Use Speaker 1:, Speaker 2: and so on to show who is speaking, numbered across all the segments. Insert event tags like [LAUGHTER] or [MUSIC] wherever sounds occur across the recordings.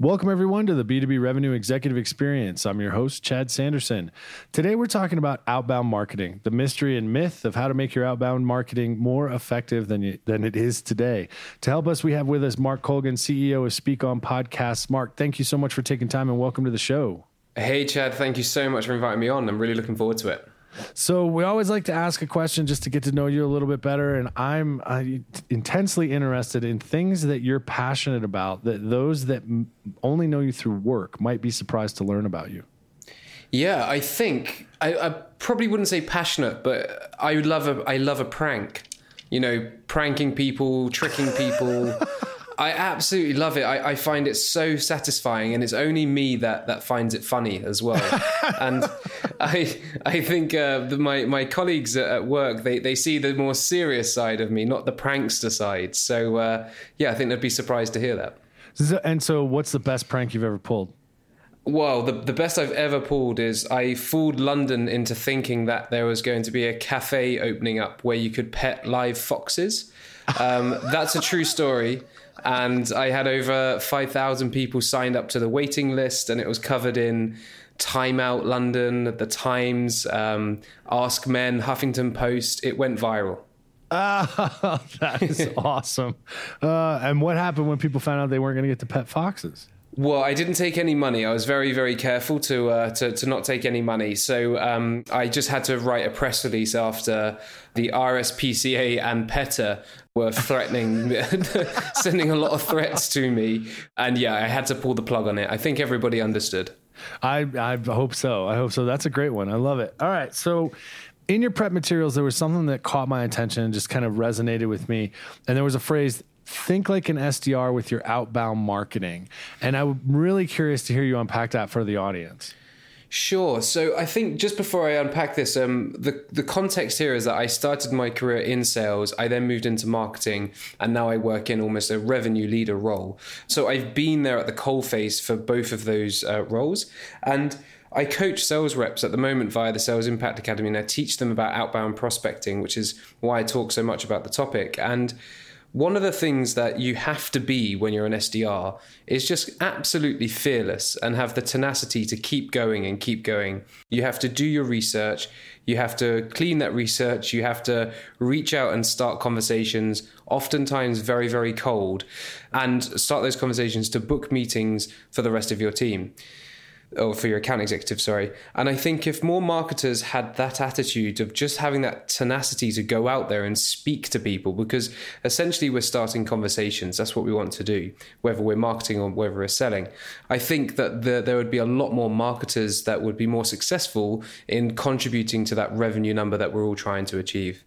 Speaker 1: Welcome, everyone, to the B2B Revenue Executive Experience. I'm your host, Chad Sanderson. Today, we're talking about outbound marketing, the mystery and myth of how to make your outbound marketing more effective than, you, than it is today. To help us, we have with us Mark Colgan, CEO of Speak On Podcasts. Mark, thank you so much for taking time and welcome to the show.
Speaker 2: Hey, Chad, thank you so much for inviting me on. I'm really looking forward to it.
Speaker 1: So we always like to ask a question just to get to know you a little bit better, and I'm uh, intensely interested in things that you're passionate about that those that m- only know you through work might be surprised to learn about you.
Speaker 2: Yeah, I think I, I probably wouldn't say passionate, but I love a I love a prank. You know, pranking people, tricking people. [LAUGHS] I absolutely love it. I, I, find it so satisfying, and it's only me that that finds it funny as well. [LAUGHS] and I I think uh, the, my my colleagues at work they they see the more serious side of me, not the prankster side. So uh, yeah, I think they'd be surprised to hear that.
Speaker 1: And so, what's the best prank you've ever pulled?
Speaker 2: Well, the, the best I've ever pulled is I fooled London into thinking that there was going to be a cafe opening up where you could pet live foxes. Um, [LAUGHS] that's a true story and I had over 5,000 people signed up to the waiting list, and it was covered in Time Out London, The Times, um, Ask Men, Huffington Post. It went viral.
Speaker 1: Ah, [LAUGHS] that is [LAUGHS] awesome. Uh, and what happened when people found out they weren't going to get to pet foxes?
Speaker 2: Well, I didn't take any money. I was very, very careful to uh, to, to not take any money. So um, I just had to write a press release after the RSPCA and PETA were threatening, [LAUGHS] sending a lot of threats to me. And yeah, I had to pull the plug on it. I think everybody understood.
Speaker 1: I I hope so. I hope so. That's a great one. I love it. All right, so in your prep materials, there was something that caught my attention and just kind of resonated with me. And there was a phrase think like an SDR with your outbound marketing. And I'm really curious to hear you unpack that for the audience.
Speaker 2: Sure. So I think just before I unpack this, um, the the context here is that I started my career in sales. I then moved into marketing, and now I work in almost a revenue leader role. So I've been there at the coalface for both of those uh, roles, and I coach sales reps at the moment via the Sales Impact Academy, and I teach them about outbound prospecting, which is why I talk so much about the topic. And one of the things that you have to be when you're an SDR is just absolutely fearless and have the tenacity to keep going and keep going. You have to do your research, you have to clean that research, you have to reach out and start conversations, oftentimes very, very cold, and start those conversations to book meetings for the rest of your team or for your account executive, sorry. And I think if more marketers had that attitude of just having that tenacity to go out there and speak to people, because essentially we're starting conversations. That's what we want to do, whether we're marketing or whether we're selling. I think that the, there would be a lot more marketers that would be more successful in contributing to that revenue number that we're all trying to achieve.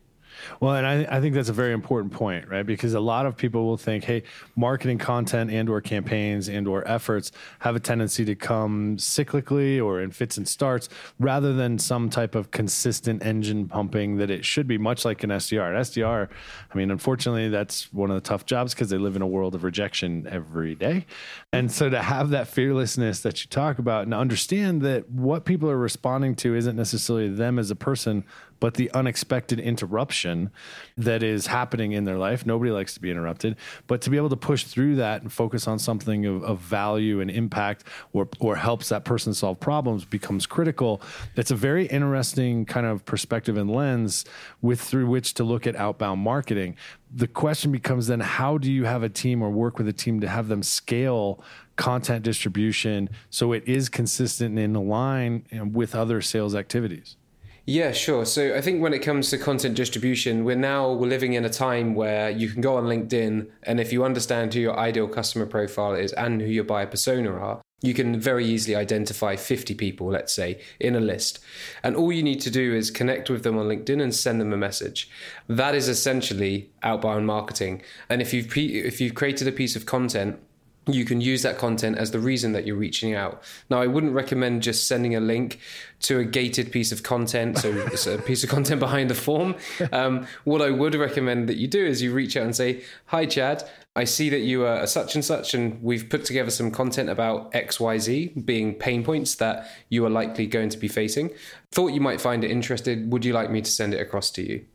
Speaker 1: Well, and I, I think that's a very important point, right? Because a lot of people will think, hey, marketing content and or campaigns and or efforts have a tendency to come cyclically or in fits and starts rather than some type of consistent engine pumping that it should be, much like an SDR. An SDR, I mean, unfortunately, that's one of the tough jobs because they live in a world of rejection every day. And so to have that fearlessness that you talk about and understand that what people are responding to isn't necessarily them as a person, but the unexpected interruption that is happening in their life. Nobody likes to be interrupted, but to be able to push through that and focus on something of, of value and impact or, or helps that person solve problems becomes critical. It's a very interesting kind of perspective and lens with through which to look at outbound marketing. The question becomes then how do you have a team or work with a team to have them scale content distribution so it is consistent and in line with other sales activities?
Speaker 2: Yeah, sure. So I think when it comes to content distribution, we're now we're living in a time where you can go on LinkedIn and if you understand who your ideal customer profile is and who your buyer persona are, you can very easily identify 50 people, let's say, in a list. And all you need to do is connect with them on LinkedIn and send them a message. That is essentially outbound marketing. And if you've if you've created a piece of content you can use that content as the reason that you're reaching out. Now, I wouldn't recommend just sending a link to a gated piece of content, so [LAUGHS] it's a piece of content behind the form. Um, what I would recommend that you do is you reach out and say, "Hi, Chad. I see that you are such and such, and we've put together some content about X, Y, Z being pain points that you are likely going to be facing. Thought you might find it interested. Would you like me to send it across to you?"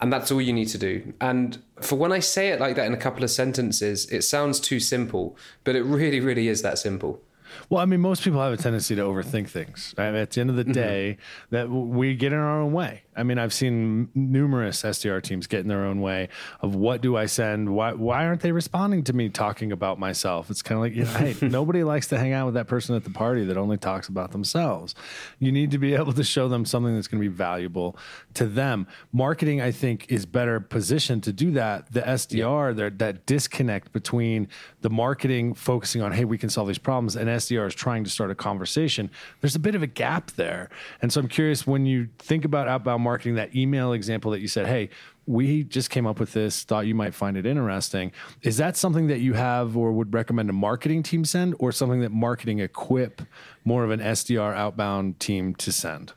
Speaker 2: And that's all you need to do. And for when I say it like that in a couple of sentences, it sounds too simple, but it really, really is that simple.
Speaker 1: Well, I mean, most people have a tendency to overthink things. At the end of the mm-hmm. day, that we get in our own way. I mean, I've seen numerous SDR teams get in their own way of what do I send? Why why aren't they responding to me talking about myself? It's kind of like, you know, hey, [LAUGHS] nobody likes to hang out with that person at the party that only talks about themselves. You need to be able to show them something that's going to be valuable to them. Marketing, I think, is better positioned to do that. The SDR, yeah. that disconnect between the marketing focusing on, hey, we can solve these problems, and SDR is trying to start a conversation. There's a bit of a gap there, and so I'm curious when you think about outbound marketing, that email example that you said, hey, we just came up with this, thought you might find it interesting. Is that something that you have or would recommend a marketing team send, or something that marketing equip more of an SDR outbound team to send?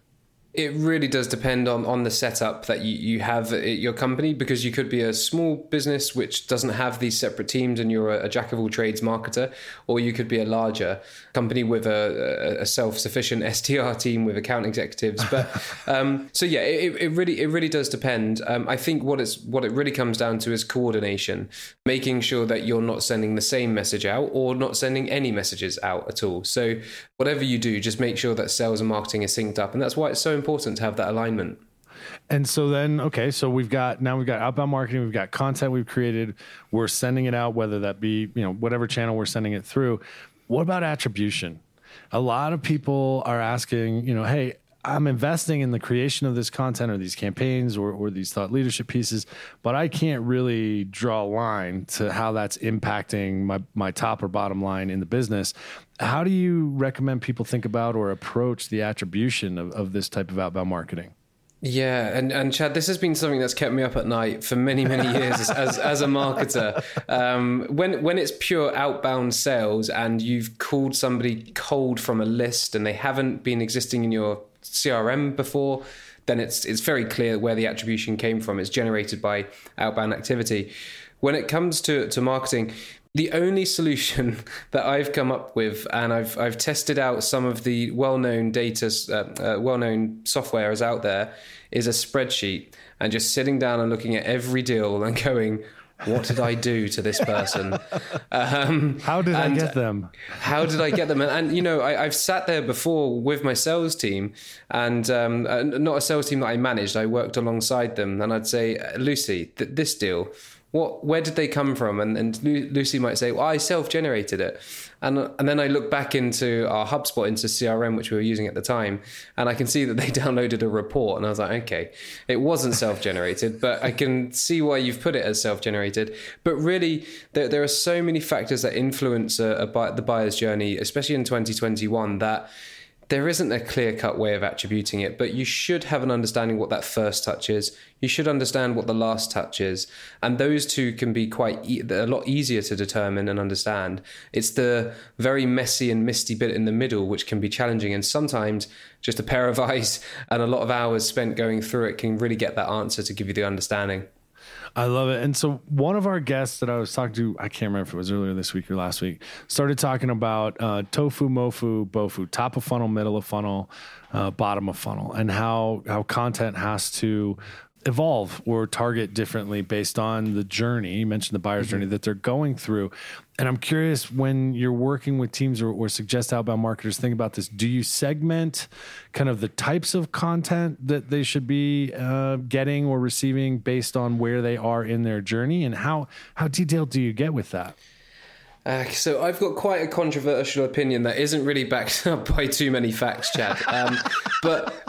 Speaker 2: It really does depend on, on the setup that you, you have at your company because you could be a small business which doesn't have these separate teams and you're a, a jack of all trades marketer, or you could be a larger company with a, a self sufficient SDR [LAUGHS] team with account executives. But [LAUGHS] um, so yeah, it, it really it really does depend. Um, I think what it's what it really comes down to is coordination, making sure that you're not sending the same message out or not sending any messages out at all. So whatever you do, just make sure that sales and marketing is synced up, and that's why it's so important important to have that alignment.
Speaker 1: And so then, okay, so we've got now we've got outbound marketing, we've got content we've created, we're sending it out, whether that be you know whatever channel we're sending it through. What about attribution? A lot of people are asking, you know, hey, I'm investing in the creation of this content or these campaigns or, or these thought leadership pieces, but I can't really draw a line to how that's impacting my, my top or bottom line in the business. How do you recommend people think about or approach the attribution of, of this type of outbound marketing?
Speaker 2: Yeah, and, and Chad, this has been something that's kept me up at night for many, many [LAUGHS] years as, as, a marketer. Um, when when it's pure outbound sales and you've called somebody cold from a list and they haven't been existing in your CRM before, then it's it's very clear where the attribution came from. It's generated by outbound activity. When it comes to, to marketing, the only solution [LAUGHS] that I've come up with, and I've I've tested out some of the well-known data, uh, uh, well-known softwares out there, is a spreadsheet, and just sitting down and looking at every deal [LAUGHS] and going, what did I do to this person?
Speaker 1: Um, how did I get them?
Speaker 2: how did I get them? And, and you know, I, have sat there before with my sales team, and um, uh, not a sales team that I managed. I worked alongside them, and I'd say, Lucy, th- this deal what where did they come from? And, and lucy might say well i self-generated it. And and then i look back into our hubspot into crm which we were using at the time and i can see that they [LAUGHS] downloaded a report. And i was like okay it wasn't self-generated but i can see why you've put it as self-generated. But really there, there are so many factors that influence a, a, the buyer's journey especially in 2021 that there isn't a clear cut way of attributing it, but you should have an understanding what that first touch is. You should understand what the last touch is. And those two can be quite e- a lot easier to determine and understand. It's the very messy and misty bit in the middle which can be challenging. And sometimes just a pair of [LAUGHS] eyes and a lot of hours spent going through it can really get that answer to give you the understanding.
Speaker 1: I love it. And so one of our guests that I was talking to, I can't remember if it was earlier this week or last week, started talking about uh, tofu, mofu, bofu, top of funnel, middle of funnel, uh, bottom of funnel, and how how content has to evolve or target differently based on the journey. You mentioned the buyer's mm-hmm. journey that they're going through. And I'm curious when you're working with teams or, or, suggest outbound marketers think about this. Do you segment kind of the types of content that they should be uh, getting or receiving based on where they are in their journey? And how, how detailed do you get with that?
Speaker 2: Uh, so I've got quite a controversial opinion that isn't really backed [LAUGHS] up by too many facts, Chad. Um, [LAUGHS] but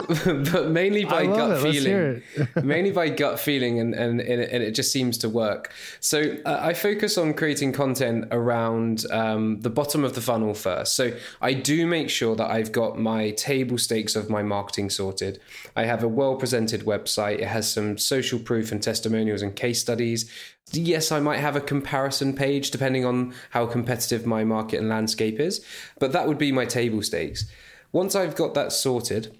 Speaker 2: but mainly by gut feeling, [LAUGHS] mainly by gut feeling, and and, and, it, and it just seems to work. So uh, I focus on creating content around um, the bottom of the funnel first. So I do make sure that I've got my table stakes of my marketing sorted. I have a well presented website. It has some social proof and testimonials and case studies Yes, I might have a comparison page depending on how competitive my market and landscape is, but that would be my table stakes. Once I've got that sorted,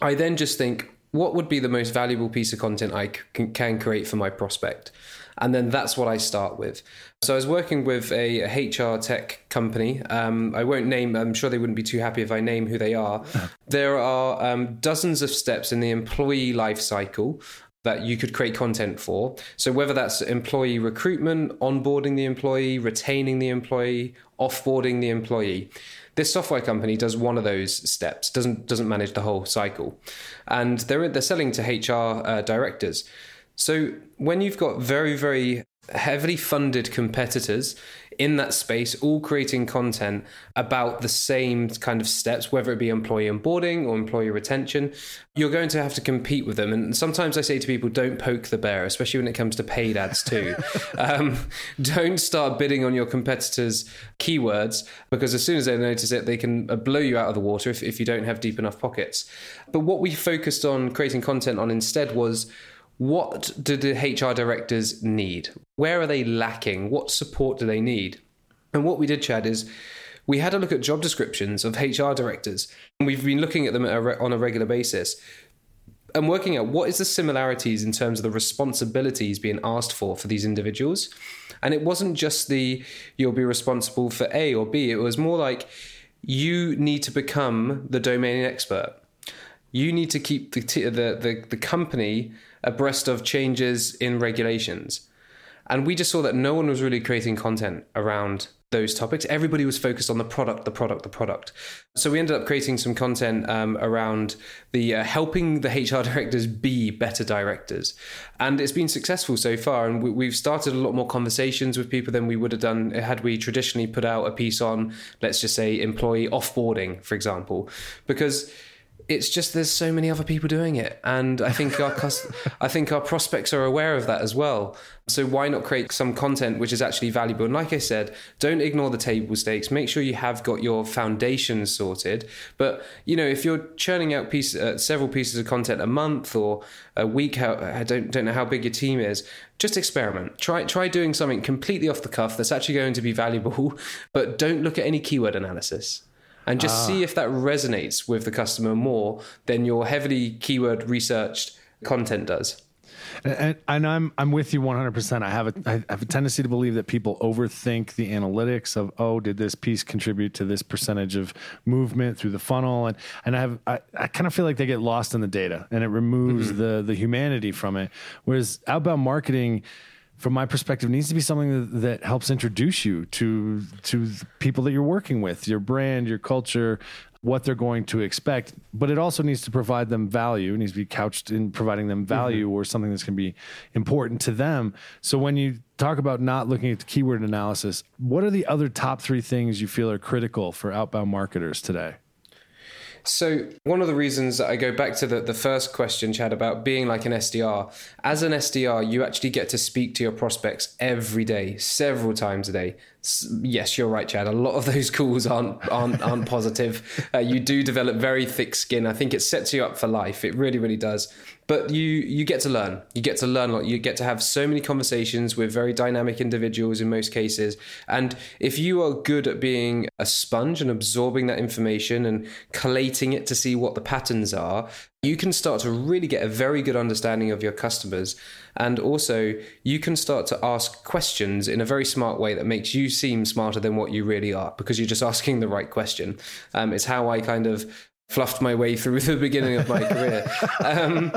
Speaker 2: I then just think, what would be the most valuable piece of content I can create for my prospect? And then that's what I start with. So I was working with a, HR tech company. Um, I won't name, I'm sure they wouldn't be too happy if I name who they are. [LAUGHS] there are um, dozens of steps in the employee life cycle that you could create content for. So whether that's employee recruitment, onboarding the employee, retaining the employee, offboarding the employee. This software company does one of those steps, doesn't doesn't manage the whole cycle. And they're they're selling to HR uh, directors. So when you've got very very heavily funded competitors in that space, all creating content about the same kind of steps, whether it be employee onboarding or employee retention, you're going to have to compete with them. And sometimes I say to people, don't poke the bear, especially when it comes to paid ads too. [LAUGHS] um, don't start bidding on your competitors' keywords because as soon as they notice it, they can uh, blow you out of the water if, if you don't have deep enough pockets. But what we focused on creating content on instead was what do the HR directors need? Where are they lacking? What support do they need? And what we did, Chad, is we had a look at job descriptions of HR directors, and we've been looking at them on a regular basis and working out what is the similarities in terms of the responsibilities being asked for for these individuals. And it wasn't just the you'll be responsible for A or B, it was more like you need to become the domain expert. You need to keep the, the, the, the company abreast of changes in regulations. And we just saw that no one was really creating content around those topics. Everybody was focused on the product, the product, the product. So we ended up creating some content um, around the uh, helping the HR [LAUGHS] directors be better directors, and it's been successful so far. And we, have started a lot more conversations with people than we would have done had we traditionally put out a piece on, let's just say, employee offboarding, for example, because it's just there's so many other people doing it, and I think our I think our prospects are aware of that as well. So why not create some content which is actually valuable? And like I said, don't ignore the table stakes. Make sure you have got your foundations sorted. But you know, if you're churning out piece, uh, several pieces of content a month or a week, how, I don't don't know how big your team is. Just experiment. Try try doing something completely off the cuff that's actually going to be valuable, [LAUGHS] but don't look at any keyword analysis and just ah. see if that resonates with the customer more than your heavily keyword researched content does.
Speaker 1: And, and, I'm I'm with you 100. percent I have a I have a tendency to believe that people overthink the analytics of oh did this piece contribute to this percentage of movement through the funnel and and I have I, I kind of feel like they get lost in the data and it removes mm-hmm. the the humanity from it. Whereas outbound marketing from my perspective, needs to be something that, that, helps introduce you to to the people that you're working with, your brand, your culture, what they're going to expect. But it also needs to provide them value. It needs to be couched in providing them value mm-hmm. or something that's going to be important to them. So when you talk about not looking at the keyword analysis, what are the other top three things you feel are critical for outbound marketers today?
Speaker 2: So, one of the reasons that I go back to the, the first question, Chad, about being like an SDR, as an SDR, you actually get to speak to your prospects every day, several times a day. Yes, you're right, Chad. A lot of those [LAUGHS] calls aren't aren't, aren't positive. Uh, you do develop very thick skin. I think it sets you up for life. It really, really does but you you get to learn you get to learn a lot you get to have so many conversations with very dynamic individuals in most cases and if you are good at being a sponge and absorbing that information and collating it to see what the patterns are you can start to really get a very good understanding of your customers and also you can start to ask questions in a very smart way that makes you seem smarter than what you really are because you're just [LAUGHS] asking the right question. Um, it's how i kind of fluffed my way through [LAUGHS] the beginning of my career. Um,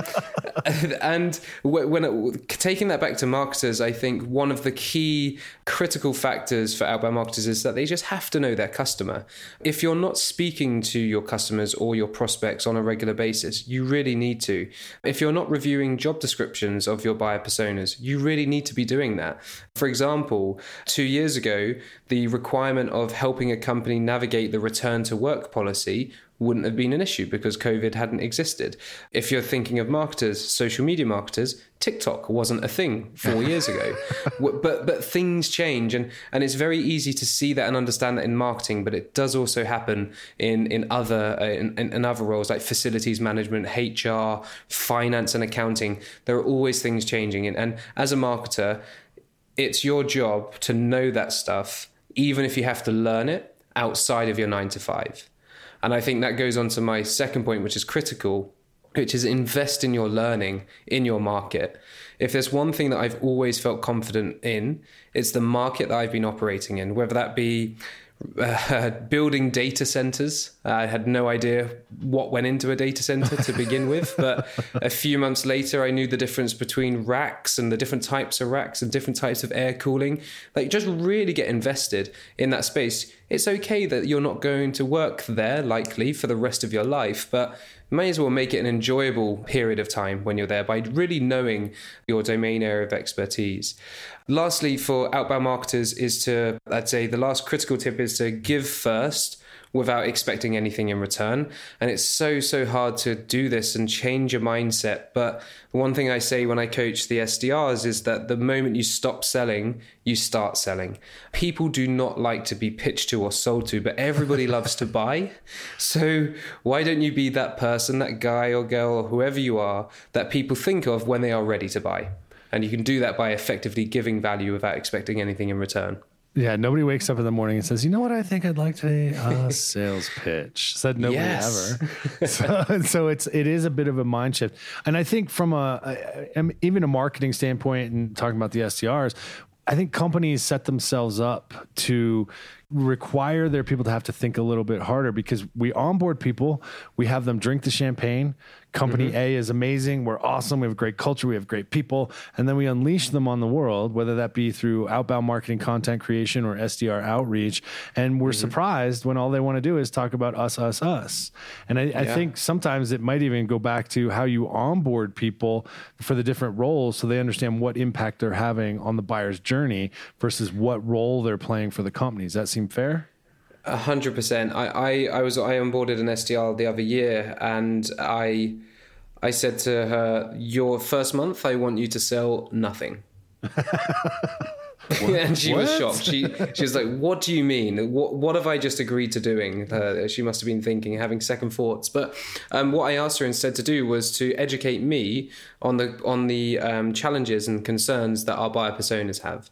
Speaker 2: [LAUGHS] and when it, taking that back to marketers, I think one of the key critical factors for outbound marketers is that they just have to know their customer. If you're not speaking to your customers or your prospects on a regular basis, you really need to. If you're not reviewing job descriptions of your buyer personas, you really need to be doing that. For example, two years ago, the requirement of helping a company navigate the return to work policy wouldn't have been an issue because COVID hadn't existed. If you're thinking of marketers, social media marketers, TikTok wasn't a thing four [LAUGHS] years ago. but but things change and and it's very easy to see that and understand that in marketing, but it does also happen in in other uh, in, in other roles like facilities management, HR, finance and accounting. There are always things changing and, and as a marketer it's your job to know that stuff, even if you have to learn it outside of your nine to five. And I think that goes on to my second point, which is critical, which is invest in your learning in your market. If there's one thing that I've always felt confident in, it's the market that I've been operating in, whether that be uh, building data centers. I had no idea what went into a data center to begin with, but a few months later, I knew the difference between racks and the different types of racks and different types of air cooling. Like, just really get invested in that space. It's okay that you're not going to work there, likely, for the rest of your life, but may as well make it an enjoyable period of time when you're there by really knowing your domain area of expertise. Lastly, for outbound marketers, is to, I'd say the last critical tip is to give first without expecting anything in return. And it's so, so hard to do this and change your mindset. But one thing I say when I coach the SDRs is that the moment you stop selling, you start selling. People do not like to be pitched to or sold to, but everybody [LAUGHS] loves to buy. So why don't you be that person, that guy or girl, or whoever you are, that people think of when they are ready to buy? And you can do that by effectively giving value without expecting anything in return.
Speaker 1: Yeah, nobody wakes up in the morning and says, "You know what? I think I'd like today a [LAUGHS] sales pitch." Said nobody yes. ever. [LAUGHS] so, so, it's it is a bit of a mind shift, and I think from a, a even a marketing standpoint and talking about the SDRs, I think companies set themselves up to require their people to have to think a little bit harder because we onboard people, we have them drink the champagne, company mm-hmm. A is amazing. We're awesome. We have great culture. We have great people. And then we unleash them on the world, whether that be through outbound marketing, content creation, or SDR outreach. And we're mm-hmm. surprised when all they want to do is talk about us, us, us. And I, yeah. I, think sometimes it might even go back to how you onboard people for the different roles so they understand what impact they're having on the buyer's journey versus what role they're playing for the company. Does that seem fair?
Speaker 2: A hundred percent. I, I, I was I onboarded an SDR the other year, and I I said to her, "Your first month, I want you to sell nothing." [LAUGHS] and she what? was shocked. She she was like, "What do you mean? What what have I just agreed to doing?" Uh, she must have been thinking, having second thoughts. But um, what I asked her instead to do was to educate me on the on the um, challenges and concerns that our buyer personas have.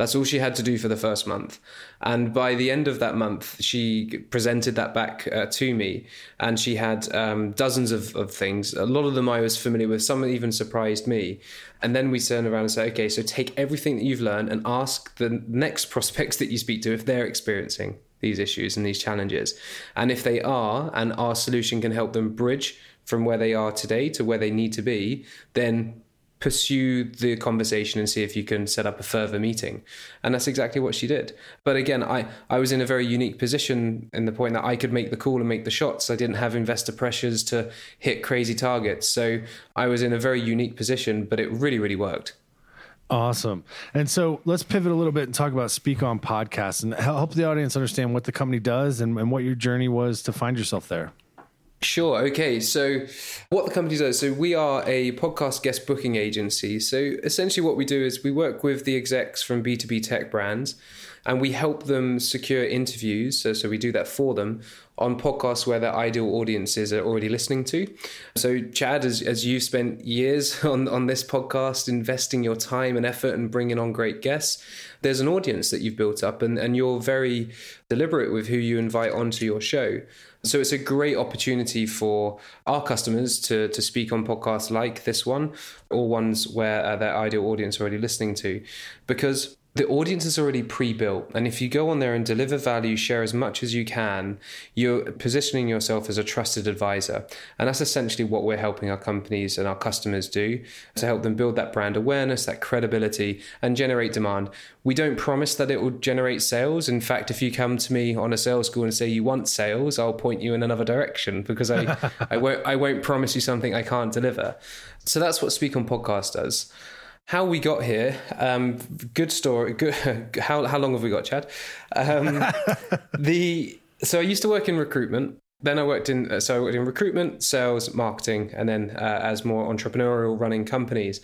Speaker 2: That's all she had to do for the first month. And by the end of that month, she presented that back uh, to me. And she had um, dozens of, of things. A lot of them I was familiar with, some even surprised me. And then we turn around and say, okay, so take everything that you've learned and ask the next [LAUGHS] prospects that you speak to if they're experiencing these issues and these challenges. And if they are, and our solution can help them bridge from where they are today to where they need to be, then pursue the conversation and see if you can set up a further meeting. And that's exactly what she did. But again, I, I was in a very unique position in the point that I could make the call and make the shots. I didn't have investor pressures to hit crazy targets. So I was in a very unique position, but it really, really worked.
Speaker 1: Awesome. And so let's pivot a little bit and talk about Speak On Podcast and help the audience understand what the company does and, and what your journey was to find yourself there.
Speaker 2: Sure. Okay. So, what the company does, so we are a podcast guest booking agency. So, essentially, what we do is we work with the execs from B2B tech brands and we help them secure interviews. So, so we do that for them on podcasts where their ideal audiences are already listening to. So, Chad, as, as you've spent years [LAUGHS] on, on this podcast, investing your time and effort and bringing on great guests, there's an audience that you've built up and, and you're very deliberate with who you invite onto your show. So it's a great opportunity for our customers to, to speak on podcasts like this one, or ones where uh, their ideal audience are already listening to, because the audience is already pre-built and if you go on there and deliver value share as much as you can you're positioning yourself as a trusted advisor. And that's essentially what we're helping our companies and our customers do to help them build that brand awareness that credibility and generate demand. We don't promise that it will generate sales. In fact if you come to me on a sales call and say you want sales i'll point you in another direction because i [LAUGHS] i won't i won't promise you something i can't deliver. So that's what speak on podcast does how we got here. Um, good story. Good. [LAUGHS] How how long have we got, Chad? Um, [LAUGHS] the so I used to work in recruitment. Then I worked in uh, so I worked in recruitment, sales, marketing, and then uh, as more entrepreneurial running companies.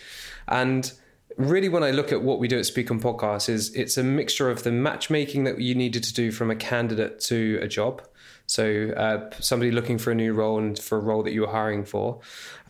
Speaker 2: And really, when I look at what we do at Speak on Podcast, is it's a mixture of the matchmaking that you needed to do from a candidate to a job. So uh, somebody looking for a new role and for a role that you were hiring for,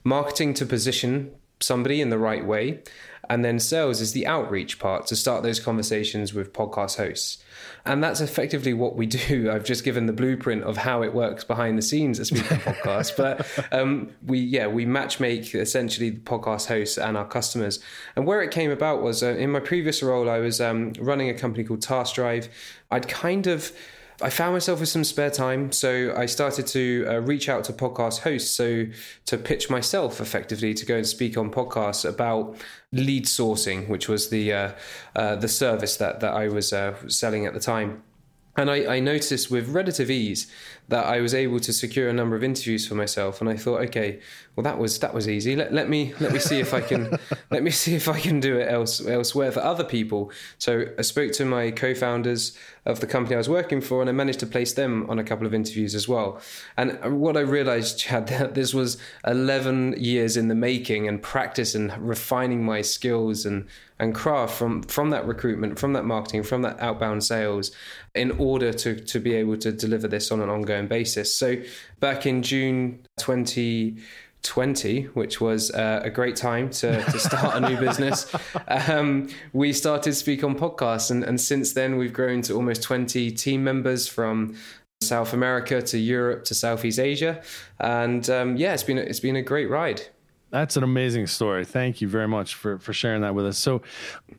Speaker 2: marketing to position somebody in the right way. And then sales is the outreach part to start those conversations with podcast hosts. And that's effectively what we do. [LAUGHS] I've just given the blueprint of how it works behind the scenes at Speak Podcast. but [LAUGHS] um, we, yeah, we matchmake essentially the podcast hosts and our customers. And where it came about was uh, in my previous role, I was um, running a company called Task Drive. I'd kind of I found myself with some spare time, so I started to uh, reach out to podcast hosts, so to pitch myself effectively to go and speak on podcasts about lead sourcing, which was the uh, uh, the service that that I was uh, selling at the time. And I, I, noticed with relative ease that I was able to secure a number of interviews for myself. And I thought, okay, well that was that was easy. Let, let me let me see if I can [LAUGHS] let me see if I can do it else elsewhere for other people. So I spoke to my co-founders of the company I was working for, and I managed to place them on a couple of interviews as well. And what I realized, Chad, [LAUGHS] that this was 11 years in the making and practice and refining my skills and and craft from from that recruitment, from that marketing, from that outbound sales, in order to to be able to deliver this on an ongoing basis. So back in June 2020, which was uh, a great time to, to start a new [LAUGHS] business, um, we started Speak on Podcasts, and, and since then we've grown to almost 20 team members from South America to Europe to Southeast Asia, and um, yeah, it's been it's been a great ride.
Speaker 1: That's an amazing story. Thank you very much for, for sharing that with us. So,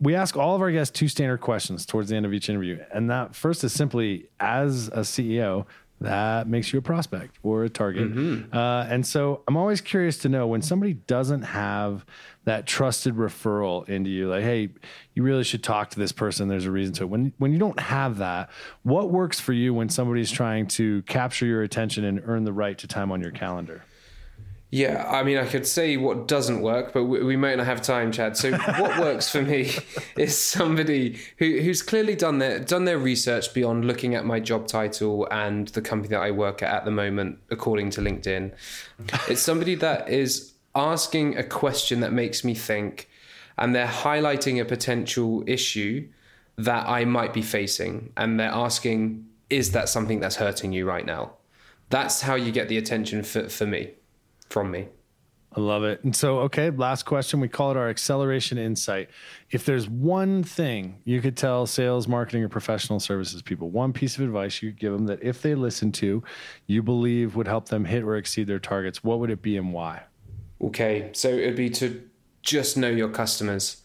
Speaker 1: we ask all of our guests two standard questions towards the end of each interview. And that first is simply as a CEO, that makes you a prospect or a target. Mm-hmm. Uh, and so, I'm always curious to know when somebody doesn't have that trusted referral into you, like, hey, you really should talk to this person. There's a reason to it. When, when you don't have that, what works for you when somebody's trying to capture your attention and earn the right to time on your calendar?
Speaker 2: Yeah, I mean, I could say what doesn't work, but we, we might not have time, Chad. So, what [LAUGHS] works for me [LAUGHS] is somebody who, who's clearly done their done their research beyond looking at my job title and the company that I work at at the moment, according to LinkedIn. [LAUGHS] It's somebody that is asking a question that makes me think, and they're highlighting a potential issue that I might be facing, and they're asking, "Is that something that's hurting you right now?" That's how you get the attention for, for me from me.
Speaker 1: I love it. And so, okay, last question. We call it our acceleration insight. If there's one thing you could tell sales, marketing, or professional services people, one piece of advice you could give them that if they listen to, you believe would help them hit or exceed their targets, what would it be and why?
Speaker 2: Okay, so it'd be to just know your customers.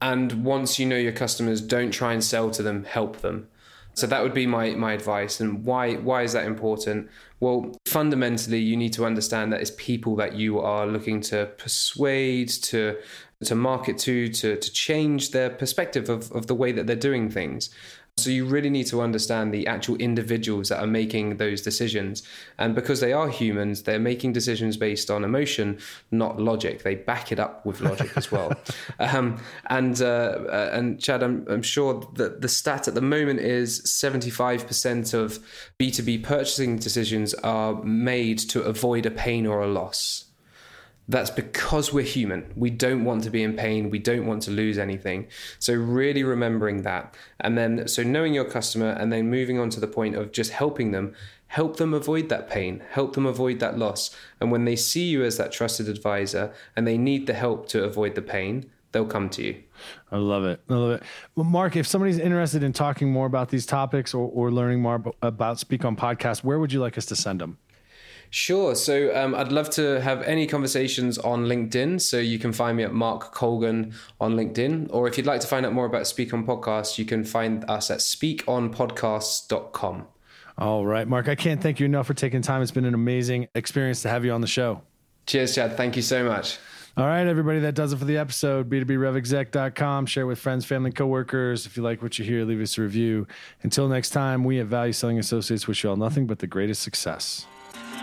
Speaker 2: And once you know your customers, don't try and sell to them, help them. So that would be my, my advice. And why why is that important? Well, fundamentally, you need to understand that it's people that you are looking to persuade, to to market to, to to change their perspective of, of the way that they're doing things. So you really need to understand the actual individuals that are making those decisions. And because they are humans, they're making decisions based on emotion, not logic. They back it up with logic as well. [LAUGHS] Um, and uh, uh, and Chad, I'm, I'm sure that the stat at the moment is 75% of B2B purchasing decisions are made to avoid a pain or a loss. That's because we're human. We don't want to be in pain. We don't want to lose anything. So, really remembering that. And then, so knowing your customer and then moving on to the point of just helping them, help them avoid that pain, help them avoid that loss. And when they see you as that trusted advisor and they need the help to avoid the pain, they'll come to you.
Speaker 1: I love it. I love it. Well, Mark, if somebody's interested in talking more about these topics or, or learning more about Speak on Podcast, where would you like us to send them?
Speaker 2: Sure. So um, I'd love to have any conversations on LinkedIn. So you can find me at Mark Colgan on LinkedIn. Or if you'd like to find out more about Speak on Podcasts, you can find us at speakonpodcasts.com.
Speaker 1: All right, Mark, I can't thank you enough for taking time. It's been an amazing experience to have you on the show.
Speaker 2: Cheers, Chad. Thank you so much.
Speaker 1: All right, everybody, that does it for the episode. B2BRevExec.com. Share with friends, family, coworkers. If you like what you hear, leave us a review. Until next time, we at Value Selling Associates wish you all nothing but the greatest success.